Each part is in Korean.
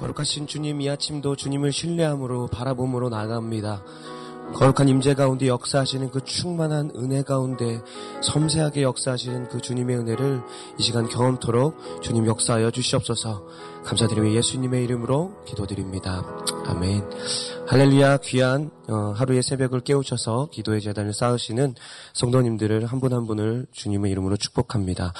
거룩하신 주님 이 아침도 주님을 신뢰함으로 바라봄으로 나갑니다. 거룩한 임재 가운데 역사하시는 그 충만한 은혜 가운데 섬세하게 역사하시는 그 주님의 은혜를 이 시간 경험토록 주님 역사하여 주시옵소서 감사드리며 예수님의 이름으로 기도드립니다. 아멘. 할렐루야 귀한 어, 하루의 새벽을 깨우셔서 기도의 재단을 쌓으시는 성도님들을 한분한 분을 주님의 이름으로 축복합니다.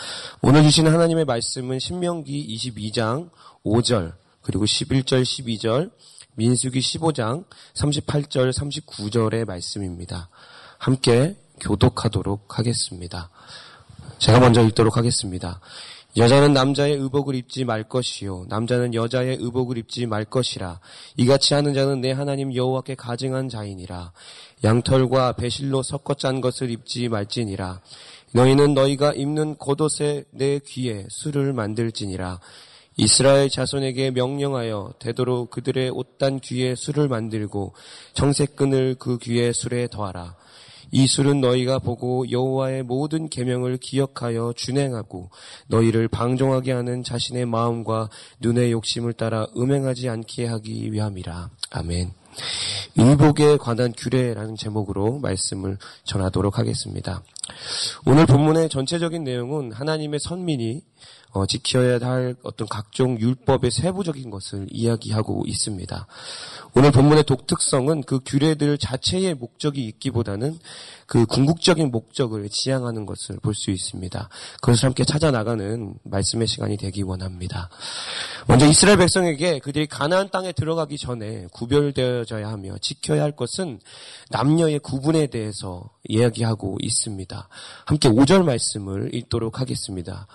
오늘 주시는 하나님의 말씀은 신명기 22장 5절 그리고 11절 12절 민수기 15장 38절 39절의 말씀입니다. 함께 교독하도록 하겠습니다. 제가 먼저 읽도록 하겠습니다. 여자는 남자의 의복을 입지 말 것이요 남자는 여자의 의복을 입지 말 것이라 이같이 하는 자는 내 하나님 여호와께 가증한 자이니라 양털과 배실로 섞어 짠 것을 입지 말지니라 너희는 너희가 입는 겉옷에 내 귀에 술을 만들지니라 이스라엘 자손에게 명령하여 되도록 그들의 옷단 귀에 술을 만들고 정색끈을 그 귀에 술에 더하라. 이 술은 너희가 보고 여호와의 모든 계명을 기억하여 준행하고 너희를 방종하게 하는 자신의 마음과 눈의 욕심을 따라 음행하지 않게 하기 위함이라. 아멘. 의복에 관한 규례라는 제목으로 말씀을 전하도록 하겠습니다. 오늘 본문의 전체적인 내용은 하나님의 선민이 어, 지켜야 할 어떤 각종 율법의 세부적인 것을 이야기하고 있습니다. 오늘 본문의 독특성은 그 규례들 자체의 목적이 있기보다는 그 궁극적인 목적을 지향하는 것을 볼 수 있습니다. 그것을 함께 찾아 나가는 말씀의 시간이 되기 원합니다. 먼저 이스라엘 백성에게 그들이 가나안 땅에 들어가기 전에 구별되어져야 하며 지켜야 할 것은 남녀의 구분에 대해서 이야기하고 있습니다. 함께 5절 말씀을 읽도록 하겠습니다.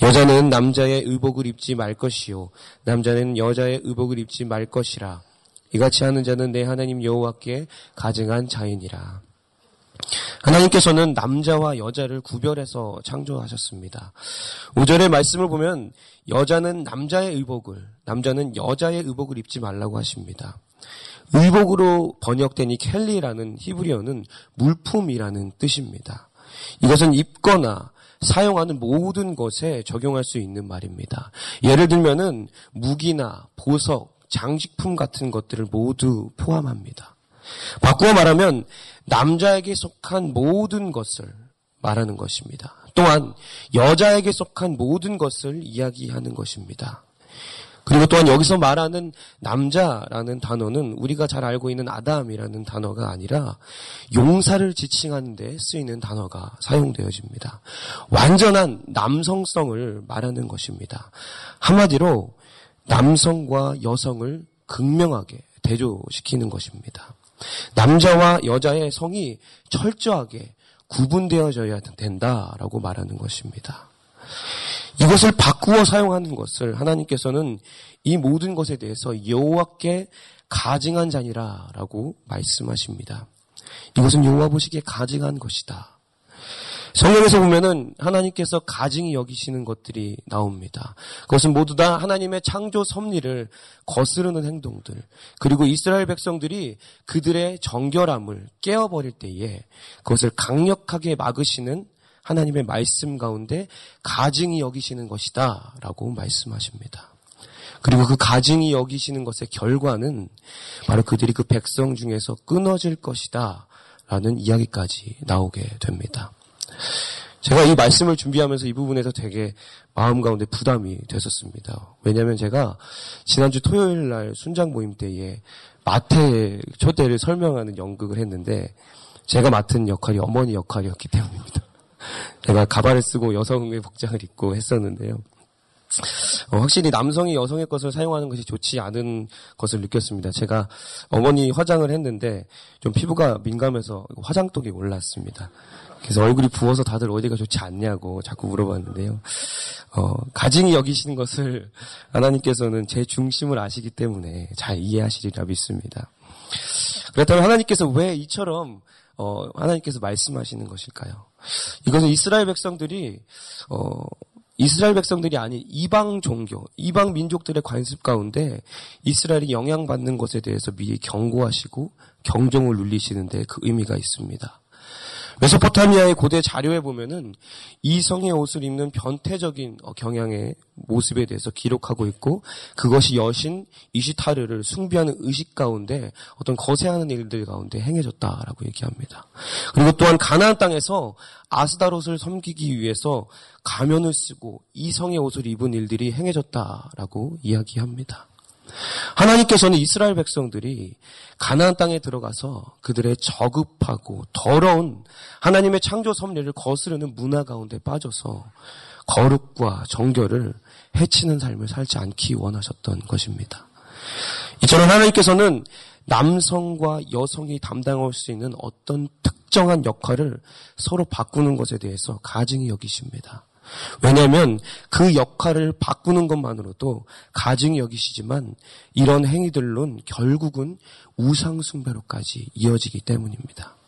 여자는 남자의 의복을 입지 말 것이요 남자는 여자의 의복을 입지 말 것이라 이같이 하는 자는 내 하나님 여호와께 가증한 자이니라. 하나님께서는 남자와 여자를 구별해서 창조하셨습니다. 5절의 말씀을 보면 여자는 남자의 의복을, 남자는 여자의 의복을 입지 말라고 하십니다. 의복으로 번역된 이 켈리라는 히브리어는 물품이라는 뜻입니다. 이것은 입거나 사용하는 모든 것에 적용할 수 있는 말입니다. 예를 들면은 무기나 보석, 장식품 같은 것들을 모두 포함합니다. 바꾸어 말하면 남자에게 속한 모든 것을 말하는 것입니다. 또한 여자에게 속한 모든 것을 이야기하는 것입니다. 그리고 또한 여기서 말하는 남자라는 단어는 우리가 잘 알고 있는 아담이라는 단어가 아니라 용사를 지칭하는 데 쓰이는 단어가 사용되어집니다. 완전한 남성성을 말하는 것입니다. 한마디로 남성과 여성을 극명하게 대조시키는 것입니다. 남자와 여자의 성이 철저하게 구분되어져야 된다라고 말하는 것입니다. 이것을 바꾸어 사용하는 것을 하나님께서는 이 모든 것에 대해서 여호와께 가증한 자니라라고 말씀하십니다. 이것은 여호와 보시기에 가증한 것이다. 성경에서 보면은 하나님께서 가증히 여기시는 것들이 나옵니다. 그것은 모두 다 하나님의 창조 섭리를 거스르는 행동들, 그리고 이스라엘 백성들이 그들의 정결함을 깨어버릴 때에 그것을 강력하게 막으시는 하나님의 말씀 가운데 가증히 여기시는 것이다. 라고 말씀하십니다. 그리고 그 가증히 여기시는 것의 결과는 바로 그들이 그 백성 중에서 끊어질 것이다. 라는 이야기까지 나오게 됩니다. 제가 이 말씀을 준비하면서 이 부분에서 되게 마음 가운데 부담이 됐었습니다. 왜냐하면 제가 지난주 토요일 날 순장 모임 때에 마태의 초대를 설명하는 연극을 했는데 제가 맡은 역할이 어머니 역할이었기 때문입니다. 제가 가발을 쓰고 여성의 복장을 입고 했었는데요. 어, 확실히 남성이 여성의 것을 사용하는 것이 좋지 않은 것을 느꼈습니다. 제가 어머니 화장을 했는데 좀 피부가 민감해서 화장독이 올랐습니다. 그래서 얼굴이 부어서 다들 어디가 좋지 않냐고 자꾸 물어봤는데요. 어, 가증히 여기시는 것을 하나님께서는 제 중심을 아시기 때문에 잘 이해하시리라 믿습니다. 그렇다면 하나님께서 왜 이처럼 어, 하나님께서 말씀하시는 것일까요? 이것은 이스라엘 백성들이 어, 이스라엘 백성들이 아닌 이방 종교, 이방 민족들의 관습 가운데 이스라엘이 영향받는 것에 대해서 미리 경고하시고 경종을 눌리시는데 그 의미가 있습니다. 메소포타미아의 고대 자료에 보면은 이성의 옷을 입는 변태적인 어, 경향의 모습에 대해서 기록하고 있고 그것이 여신 이시타르를 숭배하는 의식 가운데 어떤 거세하는 일들 가운데 행해졌다라고 얘기합니다. 그리고 또한 가나안 땅에서 아스다롯을 섬기기 위해서 가면을 쓰고 이성의 옷을 입은 일들이 행해졌다라고 이야기합니다. 하나님께서는 이스라엘 백성들이 가나안 땅에 들어가서 그들의 저급하고 더러운 하나님의 창조 섭리를 거스르는 문화 가운데 빠져서 거룩과 정결을 해치는 삶을 살지 않기 원하셨던 것입니다. 이처럼 하나님께서는 남성과 여성이 담당할 수 있는 어떤 특정한 역할을 서로 바꾸는 것에 대해서 가증히 여기십니다. 왜냐하면 그 역할을 바꾸는 것만으로도 가증이 여기시지만 이런 행위들론 결국은 우상숭배로까지 이어지기 때문입니다.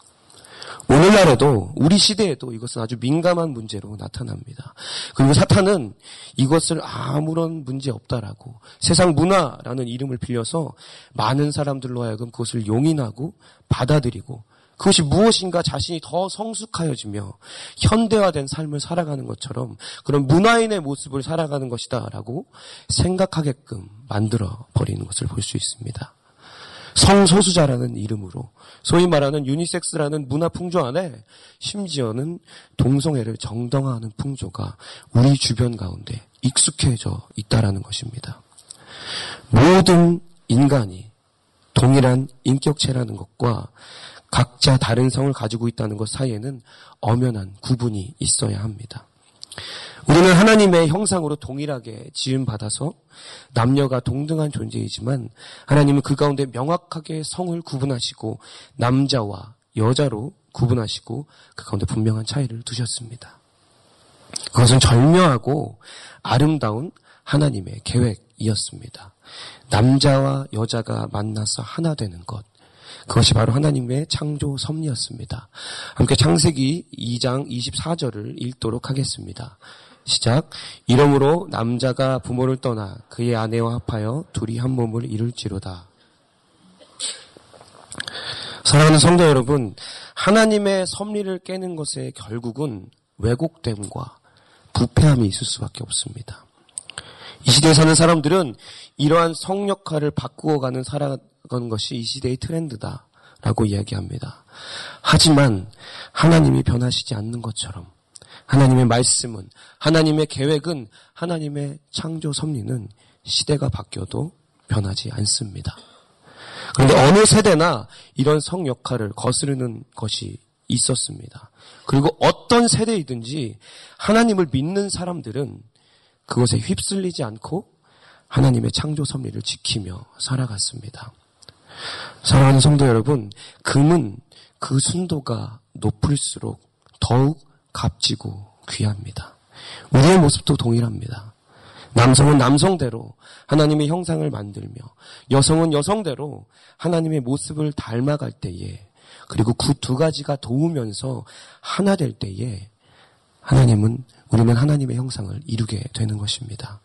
오늘날에도 우리 시대에도 이것은 아주 민감한 문제로 나타납니다. 그리고 사탄은 이것을 아무런 문제 없다라고 세상 문화라는 이름을 빌려서 많은 사람들로 하여금 그것을 용인하고 받아들이고 그것이 무엇인가 자신이 더 성숙하여지며 현대화된 삶을 살아가는 것처럼 그런 문화인의 모습을 살아가는 것이다라고 생각하게끔 만들어 버리는 것을 볼 수 있습니다. 성소수자라는 이름으로 소위 말하는 유니섹스라는 문화 풍조 안에 심지어는 동성애를 정당화하는 풍조가 우리 주변 가운데 익숙해져 있다라는 것입니다. 모든 인간이 동일한 인격체라는 것과 각자 다른 성을 가지고 있다는 것 사이에는 엄연한 구분이 있어야 합니다. 우리는 하나님의 형상으로 동일하게 지음받아서 남녀가 동등한 존재이지만 하나님은 그 가운데 명확하게 성을 구분하시고 남자와 여자로 구분하시고 그 가운데 분명한 차이를 두셨습니다. 그것은 절묘하고 아름다운 하나님의 계획이었습니다. 남자와 여자가 만나서 하나 되는 것. 그것이 바로 하나님의 창조 섭리였습니다. 함께 창세기 2장 24절을 읽도록 하겠습니다. 시작. 이러므로 남자가 부모를 떠나 그의 아내와 합하여 둘이 한 몸을 이룰지로다. 사랑하는 성도 여러분, 하나님의 섭리를 깨는 것의 결국은 왜곡됨과 부패함이 있을 수밖에 없습니다. 이 시대에 사는 사람들은 이러한 성역할을 바꾸어가는 살아 가는 것이 이 시대의 트렌드다 라고 이야기합니다. 하지만 하나님이 변하시지 않는 것처럼 하나님의 말씀은 하나님의 계획은 하나님의 창조 섭리는 시대가 바뀌어도 변하지 않습니다. 그런데 어느 세대나 이런 성 역할을 거스르는 것이 있었습니다. 그리고 어떤 세대이든지 하나님을 믿는 사람들은 그것에 휩쓸리지 않고 하나님의 창조 섭리를 지키며 살아갔습니다. 사랑하는 성도 여러분, 금은 그 순도가 높을수록 더욱 값지고 귀합니다. 우리의 모습도 동일합니다. 남성은 남성대로 하나님의 형상을 만들며 여성은 여성대로 하나님의 모습을 닮아갈 때에 그리고 그 두 가지가 도우면서 하나 될 때에 하나님은 우리는 하나님의 형상을 이루게 되는 것입니다.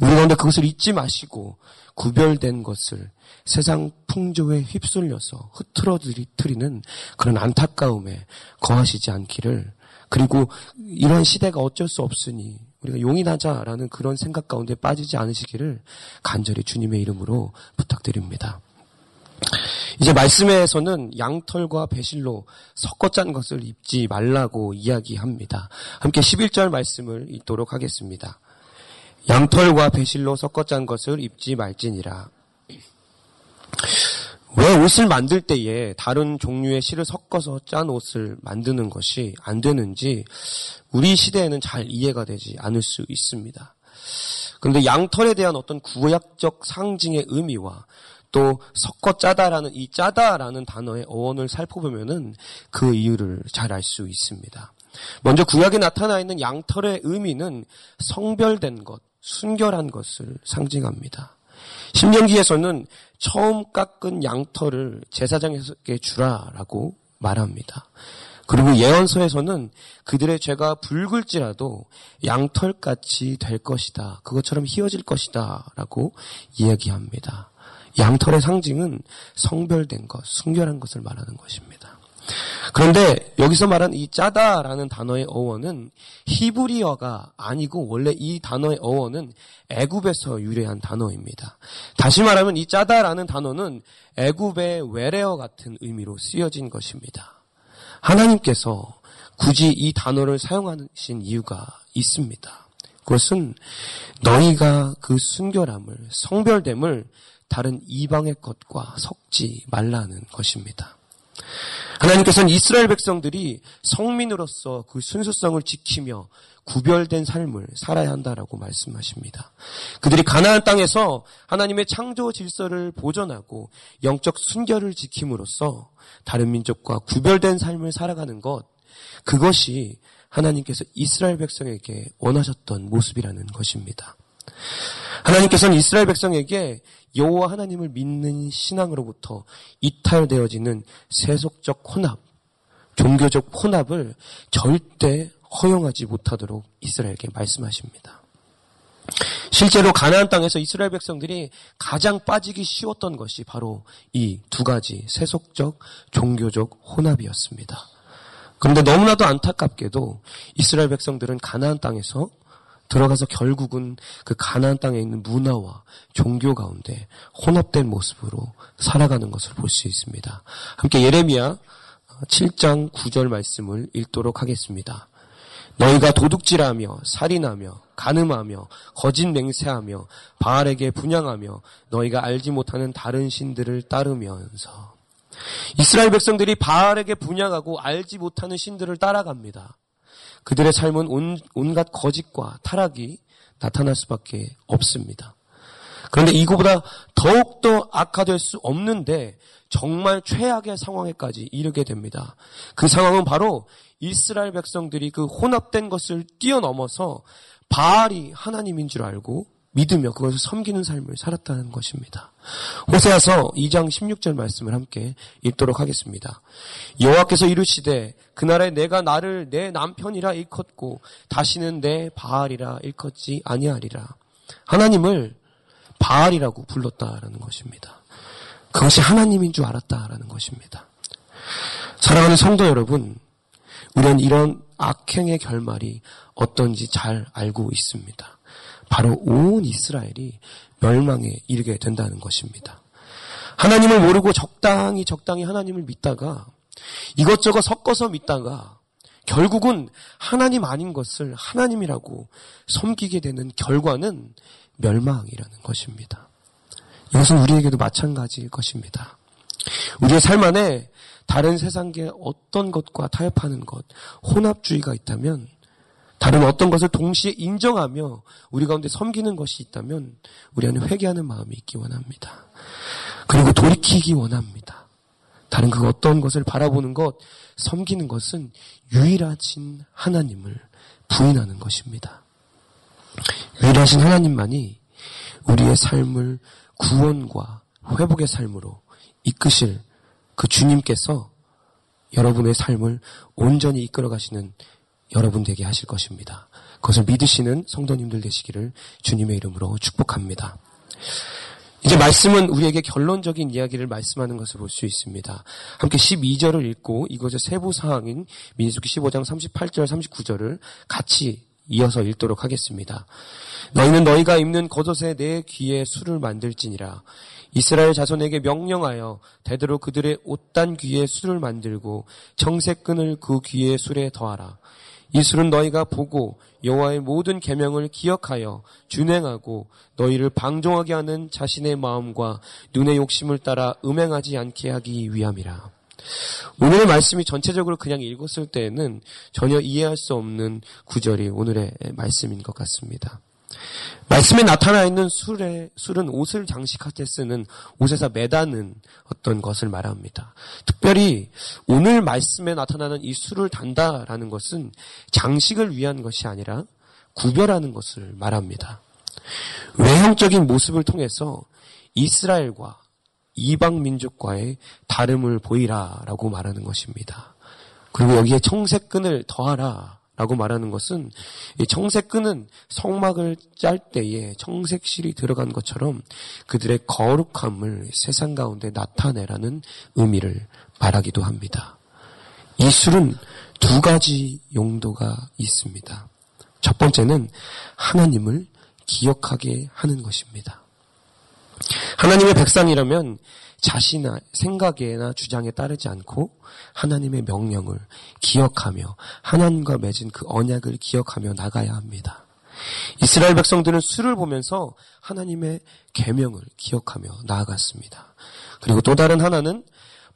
우리 가운데 그것을 잊지 마시고 구별된 것을 세상 풍조에 휩쓸려서 흐트러뜨리는 그런 안타까움에 거하시지 않기를 그리고 이런 시대가 어쩔 수 없으니 우리가 용인하자라는 그런 생각 가운데 빠지지 않으시기를 간절히 주님의 이름으로 부탁드립니다. 이제 말씀에서는 양털과 배실로 섞어 짠 것을 입지 말라고 이야기합니다. 함께 11절 말씀을 읽도록 하겠습니다. 양털과 배실로 섞어 짠 것을 입지 말지니라. 왜 옷을 만들 때에 다른 종류의 실을 섞어서 짠 옷을 만드는 것이 안 되는지 우리 시대에는 잘 이해가 되지 않을 수 있습니다. 그런데 양털에 대한 어떤 구약적 상징의 의미와 또 섞어 짜다라는 이 짜다라는 단어의 어원을 살펴보면은 그 이유를 잘 알 수 있습니다. 먼저 구약에 나타나 있는 양털의 의미는 성별된 것, 순결한 것을 상징합니다. 신명기에서는 처음 깎은 양털을 제사장에게 주라라고 말합니다. 그리고 예언서에서는 그들의 죄가 붉을지라도 양털같이 될 것이다. 그것처럼 희어질 것이다. 라고 이야기합니다. 양털의 상징은 성별된 것, 순결한 것을 말하는 것입니다. 그런데 여기서 말한 이 짜다라는 단어의 어원은 히브리어가 아니고 원래 이 단어의 어원은 애굽에서 유래한 단어입니다. 다시 말하면 이 짜다라는 단어는 애굽의 외래어 같은 의미로 쓰여진 것입니다. 하나님께서 굳이 이 단어를 사용하신 이유가 있습니다. 그것은 너희가 그 순결함을 성별됨을 다른 이방의 것과 섞지 말라는 것입니다. 하나님께서는 이스라엘 백성들이 성민으로서 그 순수성을 지키며 구별된 삶을 살아야 한다라고 말씀하십니다. 그들이 가나안 땅에서 하나님의 창조 질서를 보존하고 영적 순결을 지킴으로써 다른 민족과 구별된 삶을 살아가는 것, 그것이 하나님께서 이스라엘 백성에게 원하셨던 모습이라는 것입니다. 하나님께서는 이스라엘 백성에게 여호와 하나님을 믿는 신앙으로부터 이탈되어지는 세속적 혼합, 종교적 혼합을 절대 허용하지 못하도록 이스라엘에게 말씀하십니다. 실제로 가나안 땅에서 이스라엘 백성들이 가장 빠지기 쉬웠던 것이 바로 이 두 가지 세속적 종교적 혼합이었습니다. 그런데 너무나도 안타깝게도 이스라엘 백성들은 가나안 땅에서 들어가서 결국은 그 가나안 땅에 있는 문화와 종교 가운데 혼합된 모습으로 살아가는 것을 볼 수 있습니다. 함께 예레미야 7장 9절 말씀을 읽도록 하겠습니다. 너희가 도둑질하며 살인하며 가늠하며 거짓 맹세하며 바알에게 분양하며 너희가 알지 못하는 다른 신들을 따르면서 이스라엘 백성들이 바알에게 분양하고 알지 못하는 신들을 따라갑니다. 그들의 삶은 온, 온갖 거짓과 타락이 나타날 수밖에 없습니다. 그런데 이거보다 더욱더 악화될 수 없는데 정말 최악의 상황에까지 이르게 됩니다. 그 상황은 바로 이스라엘 백성들이 그 혼합된 것을 뛰어넘어서 바알이 하나님인 줄 알고 믿으며 그것을 섬기는 삶을 살았다는 것입니다. 호세아서 2장 16절 말씀을 함께 읽도록 하겠습니다. 여호와께서 이르시되 그날에 내가 나를 내 남편이라 일컫고 다시는 내 바알이라 일컫지 아니하리라. 하나님을 바알이라고 불렀다라는 것입니다. 그것이 하나님인 줄 알았다라는 것입니다. 사랑하는 성도 여러분, 우리는 이런 악행의 결말이 어떤지 잘 알고 있습니다. 바로 온 이스라엘이 멸망에 이르게 된다는 것입니다. 하나님을 모르고 적당히 적당히 하나님을 믿다가 이것저것 섞어서 믿다가 결국은 하나님 아닌 것을 하나님이라고 섬기게 되는 결과는 멸망이라는 것입니다. 이것은 우리에게도 마찬가지일 것입니다. 우리의 삶 안에 다른 세상계 어떤 것과 타협하는 것, 혼합주의가 있다면 다른 어떤 것을 동시에 인정하며 우리 가운데 섬기는 것이 있다면 우리 안에 회개하는 마음이 있기 원합니다. 그리고 돌이키기 원합니다. 다른 그 어떤 것을 바라보는 것, 섬기는 것은 유일하신 하나님을 부인하는 것입니다. 유일하신 하나님만이 우리의 삶을 구원과 회복의 삶으로 이끄실 그 주님께서 여러분의 삶을 온전히 이끌어 가시는 여러분 되게 하실 것입니다. 그것을 믿으시는 성도님들 되시기를 주님의 이름으로 축복합니다. 이제 말씀은 우리에게 결론적인 이야기를 말씀하는 것을 볼 수 있습니다. 함께 12절을 읽고 이것의 세부 사항인 민수기 15장 38절 39절을 같이 이어서 읽도록 하겠습니다. 너희는 너희가 입는 겉옷에 내 귀에 술을 만들지니라. 이스라엘 자손에게 명령하여 대대로 그들의 옷단 귀에 술을 만들고 정색끈을 그 귀에 술에 더하라. 이 술은 너희가 보고 여호와의 모든 계명을 기억하여 준행하고 너희를 방종하게 하는 자신의 마음과 눈의 욕심을 따라 음행하지 않게 하기 위함이라. 오늘의 말씀이 전체적으로 그냥 읽었을 때에는 전혀 이해할 수 없는 구절이 오늘의 말씀인 것 같습니다. 말씀에 나타나 있는 술에, 술은 옷을 장식할 때 쓰는 옷에서 매다는 어떤 것을 말합니다. 특별히 오늘 말씀에 나타나는 이 술을 단다라는 것은 장식을 위한 것이 아니라 구별하는 것을 말합니다. 외형적인 모습을 통해서 이스라엘과 이방 민족과의 다름을 보이라라고 말하는 것입니다. 그리고 여기에 청색끈을 더하라 라고 말하는 것은 청색끈은 성막을 짤 때에 청색실이 들어간 것처럼 그들의 거룩함을 세상 가운데 나타내라는 의미를 말하기도 합니다. 이 술은 두 가지 용도가 있습니다. 첫 번째는 하나님을 기억하게 하는 것입니다. 하나님의 백성이라면 자신의 생각에나 주장에 따르지 않고 하나님의 명령을 기억하며 하나님과 맺은 그 언약을 기억하며 나가야 합니다. 이스라엘 백성들은 술을 보면서 하나님의 계명을 기억하며 나아갔습니다. 그리고 또 다른 하나는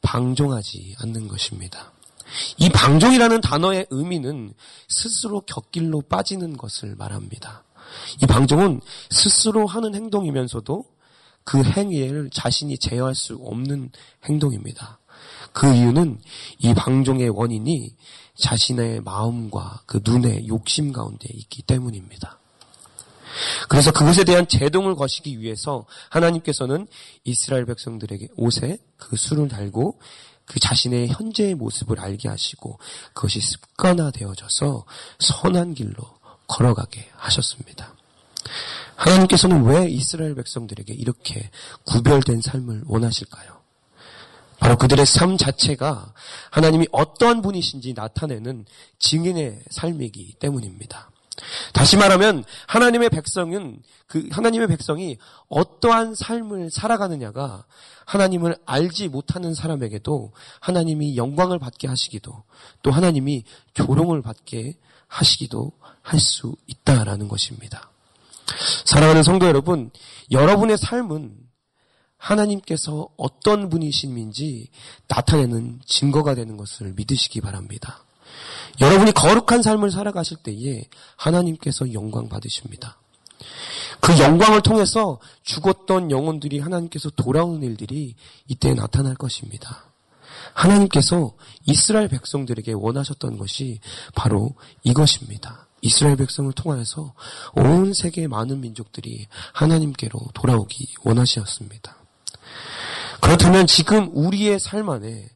방종하지 않는 것입니다. 이 방종이라는 단어의 의미는 스스로 곁길로 빠지는 것을 말합니다. 이 방종은 스스로 하는 행동이면서도 그 행위를 자신이 제어할 수 없는 행동입니다. 그 이유는 이 방종의 원인이 자신의 마음과 그 눈의 욕심 가운데 있기 때문입니다. 그래서 그것에 대한 제동을 거시기 위해서 하나님께서는 이스라엘 백성들에게 옷에 그 술을 달고 그 자신의 현재의 모습을 알게 하시고 그것이 습관화되어져서 선한 길로 걸어가게 하셨습니다. 하나님께서는 왜 이스라엘 백성들에게 이렇게 구별된 삶을 원하실까요? 바로 그들의 삶 자체가 하나님이 어떠한 분이신지 나타내는 증인의 삶이기 때문입니다. 다시 말하면 하나님의 백성은 그 하나님의 백성이 어떠한 삶을 살아가느냐가 하나님을 알지 못하는 사람에게도 하나님이 영광을 받게 하시기도 또 하나님이 조롱을 받게 하시기도 할 수 있다라는 것입니다. 사랑하는 성도 여러분, 여러분의 삶은 하나님께서 어떤 분이신지 나타내는 증거가 되는 것을 믿으시기 바랍니다. 여러분이 거룩한 삶을 살아가실 때에 하나님께서 영광 받으십니다. 그 영광을 통해서 죽었던 영혼들이 하나님께서 돌아오는 일들이 이때 나타날 것입니다. 하나님께서 이스라엘 백성들에게 원하셨던 것이 바로 이것입니다. 이스라엘 백성을 통하여서 온 세계의 많은 민족들이 하나님께로 돌아오기 원하셨습니다. 그렇다면 지금 우리의 삶 안에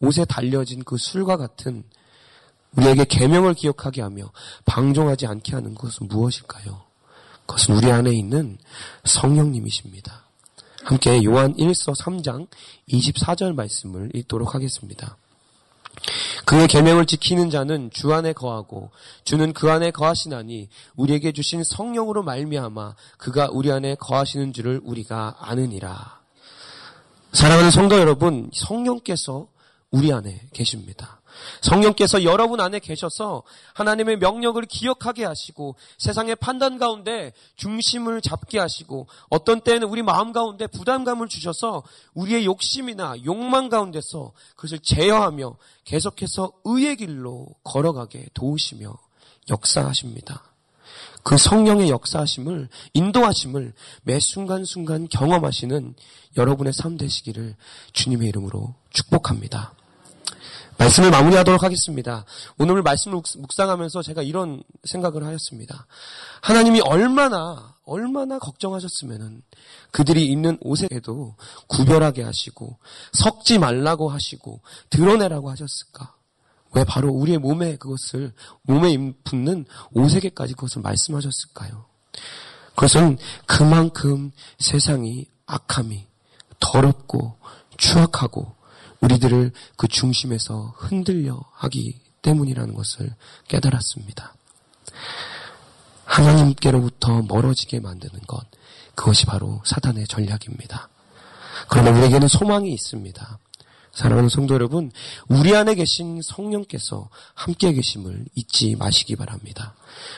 옷에 달려진 그 술과 같은 우리에게 계명을 기억하게 하며 방종하지 않게 하는 것은 무엇일까요? 그것은 우리 안에 있는 성령님이십니다. 함께 요한 1서 3장 24절 말씀을 읽도록 하겠습니다. 그의 계명을 지키는 자는 주 안에 거하고 주는 그 안에 거하시나니 우리에게 주신 성령으로 말미암아 그가 우리 안에 거하시는 줄을 우리가 아느니라. 사랑하는 성도 여러분, 성령께서 우리 안에 계십니다. 성령께서 여러분 안에 계셔서 하나님의 명령을 기억하게 하시고 세상의 판단 가운데 중심을 잡게 하시고 어떤 때는 우리 마음 가운데 부담감을 주셔서 우리의 욕심이나 욕망 가운데서 그것을 제어하며 계속해서 의의 길로 걸어가게 도우시며 역사하십니다. 그 성령의 역사하심을 인도하심을 매 순간순간 경험하시는 여러분의 삶 되시기를 주님의 이름으로 축복합니다. 말씀을 마무리하도록 하겠습니다. 오늘 말씀을 묵상하면서 제가 이런 생각을 하였습니다. 하나님이 얼마나 얼마나 걱정하셨으면은 그들이 입는 옷에도 구별하게 하시고 섞지 말라고 하시고 드러내라고 하셨을까? 왜 바로 우리의 몸에 그것을 몸에 붙는 옷에게까지 그것을 말씀하셨을까요? 그것은 그만큼 세상이 악함이 더럽고 추악하고 우리들을 그 중심에서 흔들려 하기 때문이라는 것을 깨달았습니다. 하나님께로부터 멀어지게 만드는 것, 그것이 바로 사단의 전략입니다. 그러나 우리에게는 소망이 있습니다. 사랑하는 성도 여러분, 우리 안에 계신 성령께서 함께 계심을 잊지 마시기 바랍니다.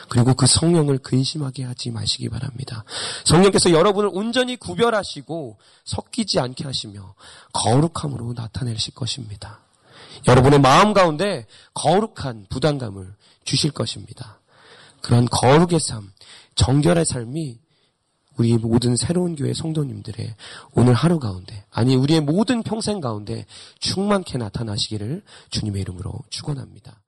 그리고 그 성령을 근심하게 하지 마시기 바랍니다. 성령께서 여러분을 온전히 구별하시고 섞이지 않게 하시며 거룩함으로 나타내실 것입니다. 여러분의 마음 가운데 거룩한 부담감을 주실 것입니다. 그런 거룩의 삶, 정결의 삶이 우리 모든 새로운 교회 성도님들의 오늘 하루 가운데, 아니 우리의 모든 평생 가운데 충만케 나타나시기를 주님의 이름으로 축원합니다.